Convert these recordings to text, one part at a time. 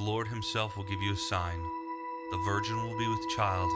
The Lord himself will give you a sign. The virgin will be with child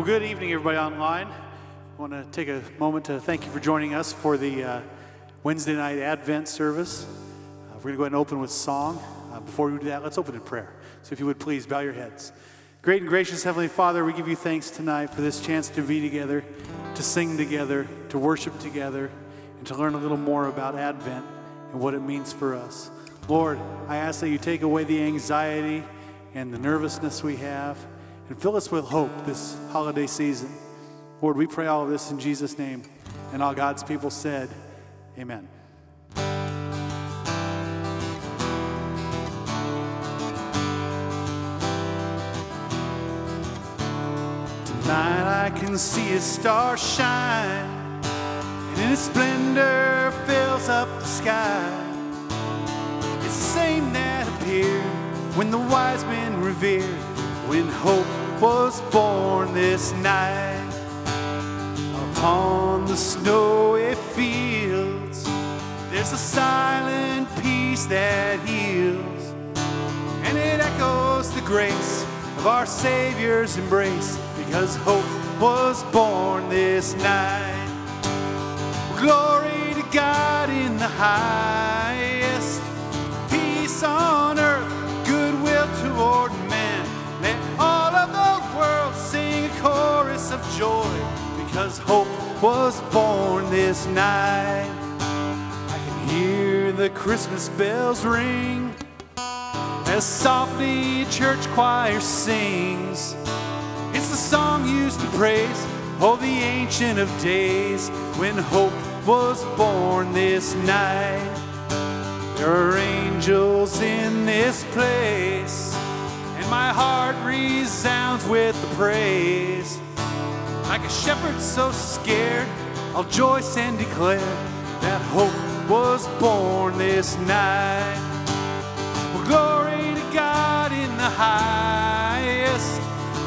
Well, good evening, everybody online. I want to take a moment to thank you for joining us for the uh, Wednesday night Advent service. Uh, we're going to go ahead and open with song. Uh, before we do that, let's open in prayer. So, if you would please bow your heads. Great and gracious Heavenly Father, we give you thanks tonight for this chance to be together, to sing together, to worship together, and to learn a little more about Advent and what it means for us. Lord, I ask that you take away the anxiety and the nervousness we have and fill us with hope this holiday season. Lord, we pray all of this in Jesus' name. And all God's people said, Amen. Tonight I can see a star shine, and in its splendor fills up the sky. It's the same that appeared when the wise men revered, when hope was born this night upon the snowy fields. There's a silent peace that heals, and it echoes the grace of our Savior's embrace because hope was born this night. Glory to God in the highest, joy because hope was born this night. I can hear the Christmas bells ring as softly church choir sings. It's the song used to praise, oh, the Ancient of Days when hope was born this night. There are angels in this place, and my heart resounds with the praise. Like a shepherd so scared, I'll joyce and declare that hope was born this night. Well, glory to God in the highest.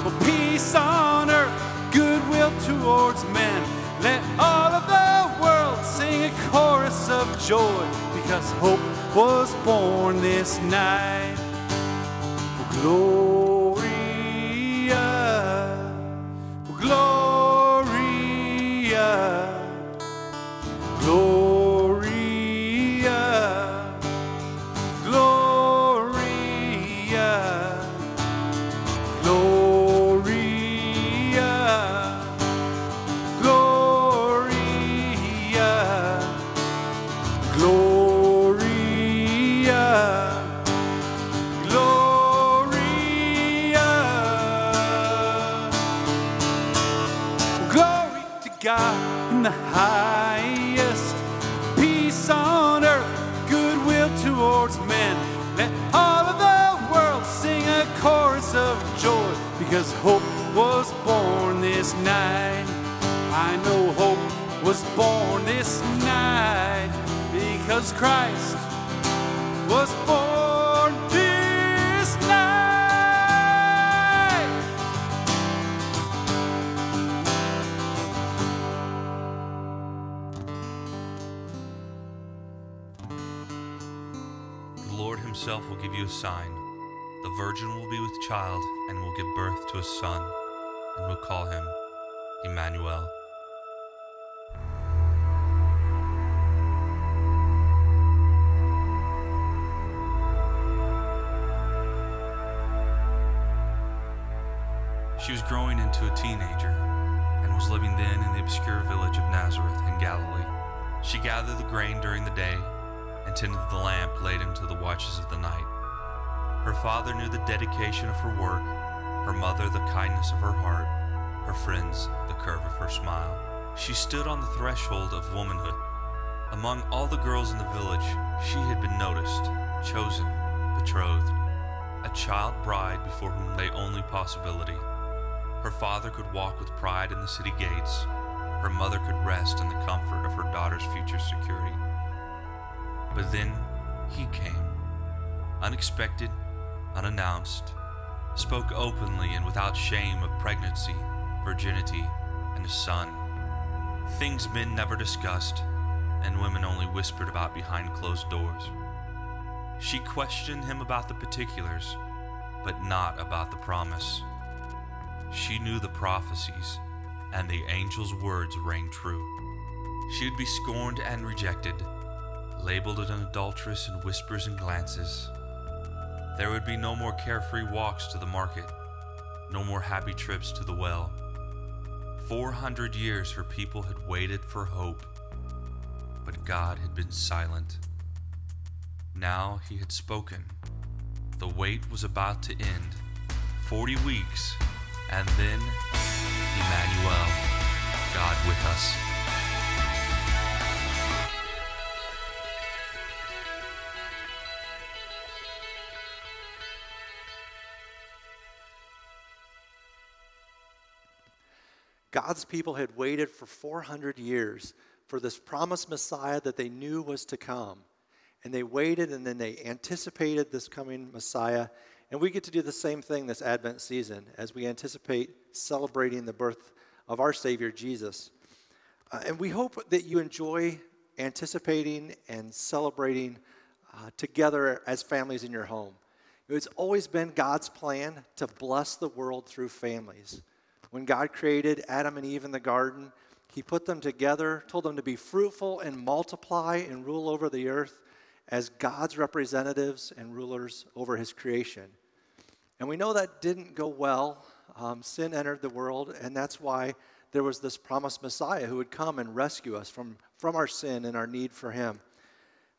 Well, peace on earth, goodwill towards men. Let all of the world sing a chorus of joy because hope was born this night. Well, glory Let all of the world sing a chorus of joy because hope was born this night. I know hope was born this night because Christ was born himself will give you a sign. The virgin will be with child and will give birth to a son, and will call him Emmanuel. She was growing into a teenager and was living then in the obscure village of Nazareth in Galilee. She gathered the grain during the day and tended the lamp late into the watches of the night. Her father knew the dedication of her work, her mother the kindness of her heart, her friends the curve of her smile. She stood on the threshold of womanhood. Among all the girls in the village, she had been noticed, chosen, betrothed, a child bride before whom lay only possibility. Her father could walk with pride in the city gates. Her mother could rest in the comfort of her daughter's future security. But then he came, unexpected, unannounced, spoke openly and without shame of pregnancy, virginity, and a son. Things men never discussed, and women only whispered about behind closed doors. She questioned him about the particulars, but not about the promise. She knew the prophecies, and the angel's words rang true. She would be scorned and rejected, labeled it an adulteress in whispers and glances. There would be no more carefree walks to the market, no more happy trips to the well. Four hundred years her people had waited for hope, but God had been silent. Now he had spoken. The wait was about to end. Forty weeks, and then Emmanuel, God with us. God's people had waited for 400 years for this promised Messiah that they knew was to come. And they waited and then they anticipated this coming Messiah. And we get to do the same thing this Advent season as we anticipate celebrating the birth of our Savior Jesus. Uh, and we hope that you enjoy anticipating and celebrating uh, together as families in your home. It's always been God's plan to bless the world through families. When God created Adam and Eve in the garden, He put them together, told them to be fruitful and multiply and rule over the earth as God's representatives and rulers over His creation. And we know that didn't go well. Um, sin entered the world, and that's why there was this promised Messiah who would come and rescue us from, from our sin and our need for Him.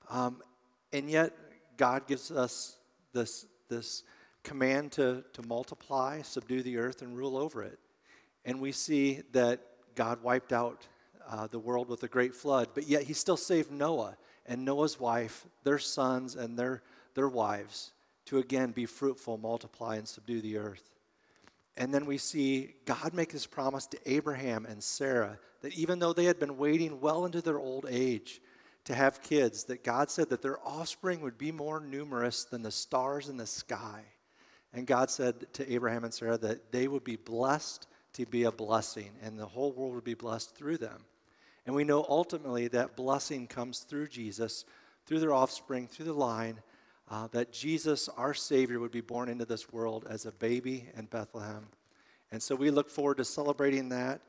Um, and yet, God gives us this, this command to, to multiply, subdue the earth, and rule over it. And we see that God wiped out uh, the world with a great flood, but yet He still saved Noah and Noah's wife, their sons, and their, their wives to again be fruitful, multiply, and subdue the earth. And then we see God make this promise to Abraham and Sarah that even though they had been waiting well into their old age to have kids, that God said that their offspring would be more numerous than the stars in the sky. And God said to Abraham and Sarah that they would be blessed to be a blessing, and the whole world would be blessed through them. And we know ultimately that blessing comes through Jesus, through their offspring, through the line, uh, that Jesus, our Savior, would be born into this world as a baby in Bethlehem. And so we look forward to celebrating that.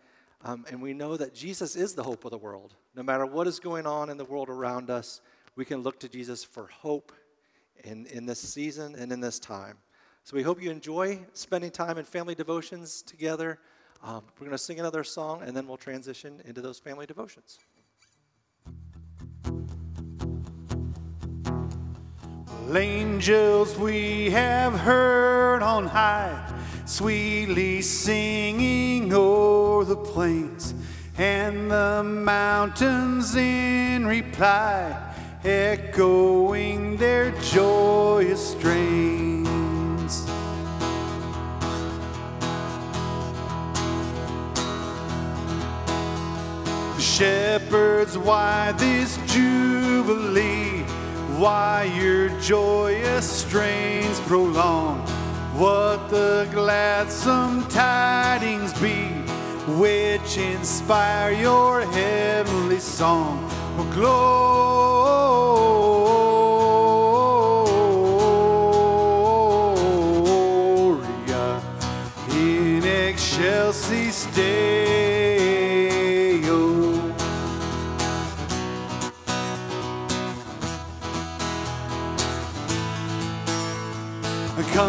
Um, and we know that Jesus is the hope of the world. No matter what is going on in the world around us, we can look to Jesus for hope in, in this season and in this time. So we hope you enjoy spending time in family devotions together. Um, we're going to sing another song, and then we'll transition into those family devotions. Angels we have heard on high, sweetly singing o'er the plains, and the mountains in reply, echoing their joyous strains. Shepherds, why this jubilee? why your joyous strains prolong. What the gladsome tidings be, which inspire your heavenly song. Oh, Gloria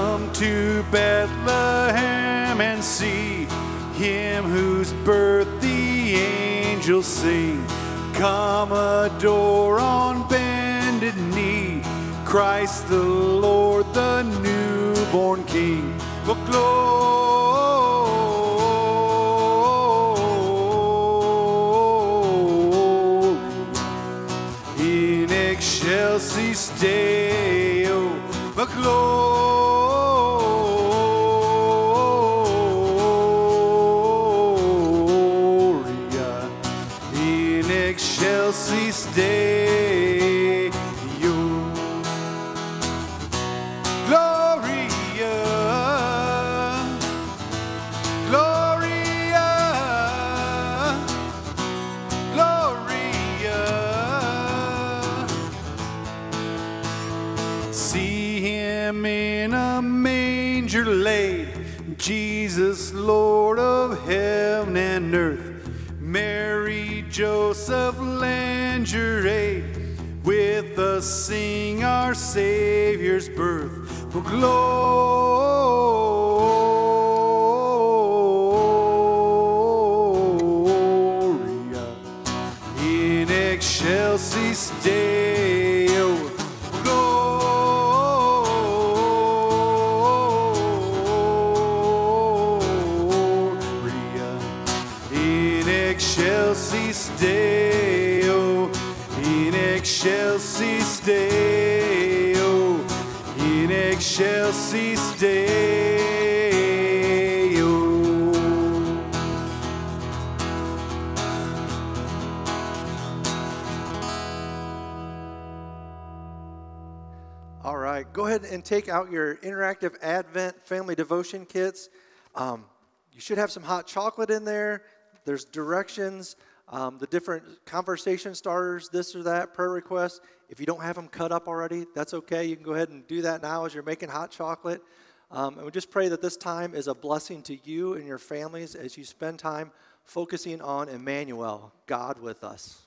Come to Bethlehem and see him whose birth the angels sing. Come adore on bended knee Christ the Lord, the newborn King. Oh, Gloria in excelsis Deo, but gloria manger laid, Jesus, Lord of heaven and earth. Mary, Joseph, aid. With us sing our Savior's birth. Oh, go ahead and take out your interactive Advent family devotion kits. Um, you should have some hot chocolate in there. There's directions, um, the different conversation starters, this or that, prayer requests. If you don't have them cut up already, that's okay. You can go ahead and do that now as you're making hot chocolate. Um, and we just pray that this time is a blessing to you and your families as you spend time focusing on Emmanuel, God with us.